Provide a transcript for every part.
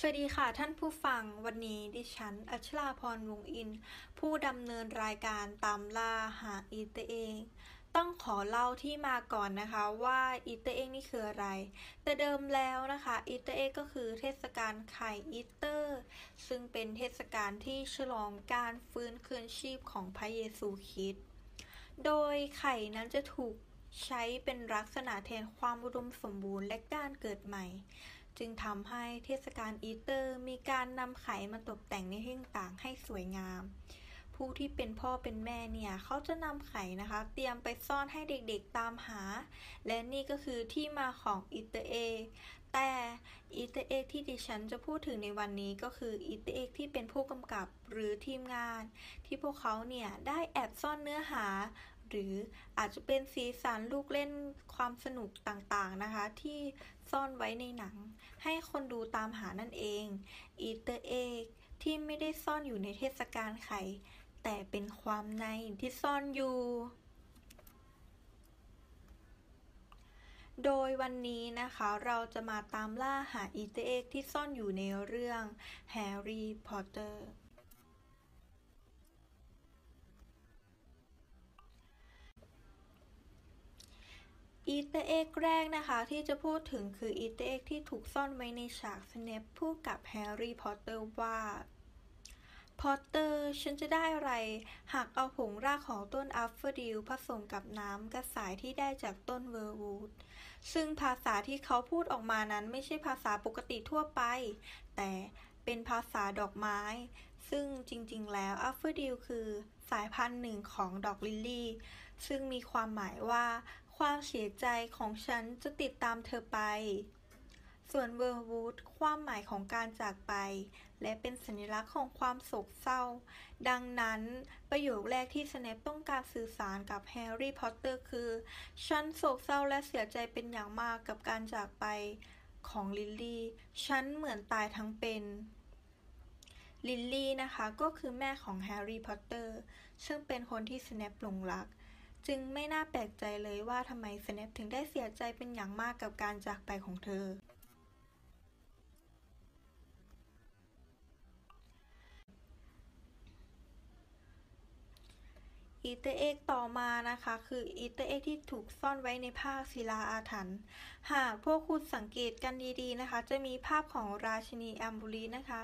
สวัสดีค่ะท่านผู้ฟังวันนี้ดิฉัน อัชราพรวงอิน ผู้ดำเนินรายการตามล่าหาอีเตเอง ต้องขอเล่าที่มาก่อนนะคะว่าอีเตเองนี่คืออะไร แต่เดิมแล้วนะคะอีเตเองก็คือเทศกาลไข่อีเตอร์ ซึ่งเป็นเทศกาลที่ฉลองการฟื้นคืนชีพของพระเยซูคริสต์โดยไข่นั้นจะถูกใช้เป็นลักษณะแทนความอุดมสมบูรณ์และการเกิดใหม่ จึงทำให้เทศกาลอีสเตอร์มีการนำไข่มาตกแต่งในที่ต่างให้สวยงาม ผู้ที่เป็นพ่อเป็นแม่เนี่ยเขาจะนำไข่นะคะ เตรียมไปซ่อนให้เด็กๆตามหา และนี่ก็คือที่มาของ Easter egg แต่ Easter egg ที่ดิฉันจะพูดถึงในวันนี้ก็คือ Easter egg ที่เป็นผู้กำกับหรือทีมงาน ที่พวกเขาเนี่ยได้แอบซ่อนเนื้อหา หรืออาจจะเป็นสีสันลูกเล่นความสนุกต่างๆนะคะ ที่ซ่อนไว้ในหนัง ให้คนดูตามหานั่นเอง Easter egg ที่ไม่ได้ซ่อนอยู่ในเทศกาลไข่แต่เป็นความนัยที่ซ่อนอยู่ โดยวันนี้นะคะเราจะมาตามล่าหา Easter egg ที่ซ่อนอยู่ในเรื่องแฮร์รี่พอตเตอร์ Easter egg แรกนะคะที่จะพูดถึงคือ Easter egg ที่ถูกซ่อนไว้ในฉากสเนปพูดกับแฮร์รี่พอตเตอร์ว่าพอตเตอร์ฉันจะได้อะไร หากเอาผงรากของต้น asphodel ผสมกับน้ำกระสายที่ได้จากต้น wormwood ซึ่งภาษาที่เขาพูดออกมานั้นไม่ใช่ภาษาปกติทั่วไป แต่เป็นภาษาดอกไม้ ซึ่งจริงๆ แล้ว asphodel คือสายพันธุ์หนึ่งของดอกลิลลี่ ซึ่งมีความหมายว่า ความเสียใจของฉันจะติดตามเธอไป ส่วน wormwood ความหมายของการจากไป และเป็นสัญลักษณ์ของความโศกเศร้า ดังนั้นประโยคแรกที่สเนปต้องการสื่อสารกับแฮร์รี่พอตเตอร์คือ ฉันโศกเศร้าและเสียใจเป็นอย่างมากกับการจากไปของลิลลี่ ฉันเหมือนตายทั้งเป็นลิลลี่นะคะก็คือแม่ของแฮร์รี่พอตเตอร์ซึ่งเป็นคนที่สเนปหลงรัก จึงไม่น่าแปลกใจเลยว่าทำไมสเนปถึงได้เสียใจเป็นอย่างมากกับการจากไปของเธอ Easter egg ต่อมานะคะ คือ Easter egg ที่ถูกซ่อนไว้ในภาคศิลาอาถรรพ์ หากพวกคุณสังเกตกันดีๆนะคะ จะมีภาพของราชินีแอนโบลีนนะคะ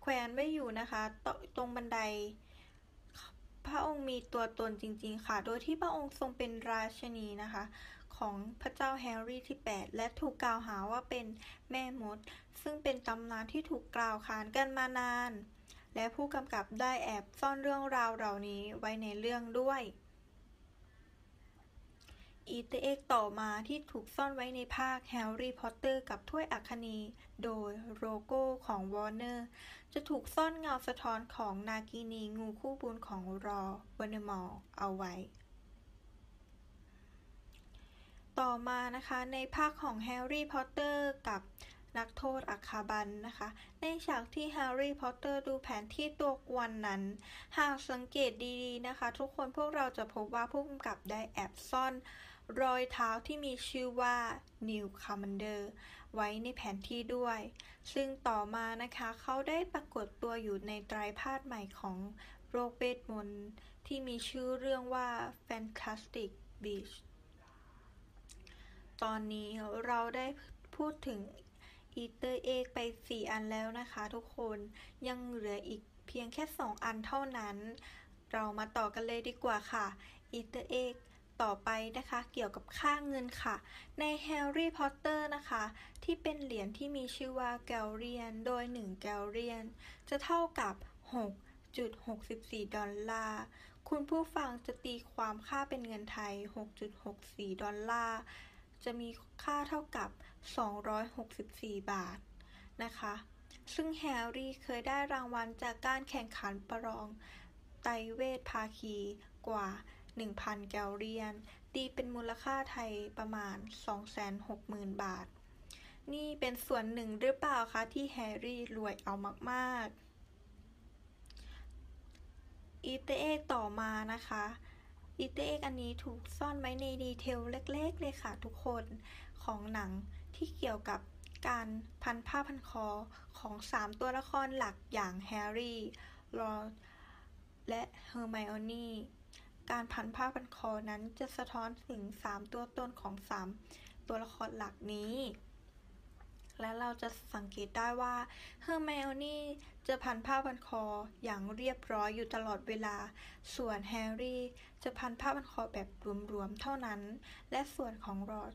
แขวนไว้อยู่นะคะ ตรงบันได พระองค์มีตัวตนจริงๆ ค่ะ โดยที่พระองค์ทรงเป็นราชินีนะคะ ของพระเจ้าเฮนรี่ที่ 8 และถูกกล่าวหาว่าเป็นแม่มด ซึ่งเป็นตำนานที่ถูกกล่าวขานกันมานาน และผู้กำกับได้แอบซ่อนเรื่องราวเหล่านี้ไว้ในเรื่องด้วย Easter egg ต่อมาที่ถูกซ่อนไว้ในภาคแฮร์รี่พอตเตอร์กับถ้วยอัคนี โดยโลโก้ของวอร์เนอร์ จะถูกซ่อนเงาสะท้อนของนากินีงูคู่บุญของโวลเดอมอร์เอาไว้ ต่อมานะคะในภาคของแฮร์รี่พอตเตอร์กับนักโทษอัซคาบันนะคะ ในฉากที่แฮร์รี่พอตเตอร์ดูแผนที่ตัวกวนนั้น หากสังเกตดีๆนะคะ ทุกคนพวกเราจะพบว่าผู้กำกับได้แอบซ่อน รอยเท้าที่มีชื่อว่า New Commander ไว้ในแผนที่ด้วย ซึ่งต่อมานะคะเขาได้ปรากฏตัวอยู่ในไตรภาคใหม่ของโรคเวทมนที่มีชื่อเรื่องว่า Fantastic Beasts ตอนนี้เราได้พูดถึงอีเตอร์เอกไป 4 อันแล้วนะคะทุกคนยังเหลืออีกเพียงแค่ 2 อันเท่านั้น เรามาต่อกันเลยดีกว่าค่ะ Easter egg ต่อไปนะคะเกี่ยวกับค่าเงินค่ะ ในแฮร์รี่พอตเตอร์นะคะ ที่เป็นเหรียญที่มีชื่อว่า Galleon โดย 1 Galleon จะเท่ากับ 6.64 ดอลลาร์ คุณผู้ฟังจะตีความค่าเป็นเงินไทย 6.64 ดอลลาร์ จะมีค่าเท่ากับ 264 บาทนะคะ ซึ่งแฮร์รี่เคยได้รางวัลจากการแข่งขันประลองไตเวทภาคีกว่า 1,000 แกลเลียน ตีเป็นมูลค่าไทยประมาณ 260,000 บาท นี่เป็นส่วนหนึ่งหรือเปล่าคะ ที่แฮร์รี่รวยเอามากๆ อีเตเอกต่อมานะคะEaster egg อันนี้ถูกซ่อนไว้ใน detail เล็กๆ เลยค่ะทุกคนของหนังที่เกี่ยวกับการพันผ้าพันคอของสามตัวละครหลักอย่างแฮร์รี่ รอนและเฮอร์ไมโอนี่ การพันผ้าพันคอนั้นจะสะท้อนถึงสามตัวตนของสามตัวละครหลักนี้ และเราจะสังเกตได้ว่าเฮอร์ไมโอนี่จะพันผ้าพันคออย่างเรียบร้อยอยู่ตลอดเวลา ส่วนแฮร์รี่จะพันผ้าพันคอแบบหลวมๆเท่านั้น และส่วนของรอน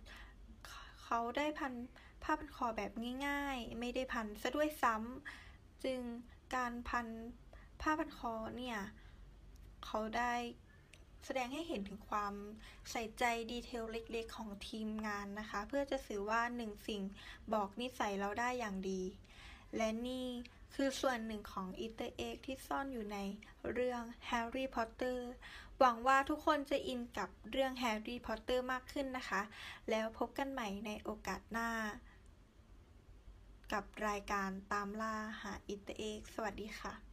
เขาได้พันผ้าพันคอแบบง่าย ๆ ไม่ได้พันซะด้วยซ้ำจึงการพันผ้าพันคอเนี่ยเขาได้ แสดงให้เห็นถึงความใส่ใจ detail เล็กๆ ของทีมงานนะคะ เพื่อจะสื่อว่าหนึ่งสิ่งบอกนิสัยเราได้อย่างดี และนี่คือส่วนหนึ่งของ Easter egg ที่ซ่อนอยู่ในเรื่องแฮร์รี่พอตเตอร์หวังว่าทุกคนจะอินกับเรื่องแฮร์รี่พอตเตอร์มากขึ้นนะคะ แล้วพบกันใหม่ในโอกาสหน้า กับรายการตามล่าหา Easter egg สวัสดีค่ะ